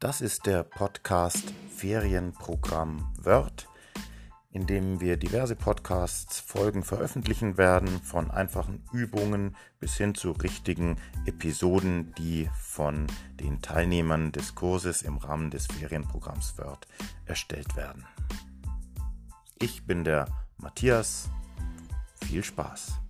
Das ist der Podcast Ferienprogramm Word, in dem wir diverse Podcasts Folgen veröffentlichen werden, von einfachen Übungen bis hin zu richtigen Episoden, die von den Teilnehmern des Kurses im Rahmen des Ferienprogramms Word erstellt werden. Ich bin der Matthias. Viel Spaß!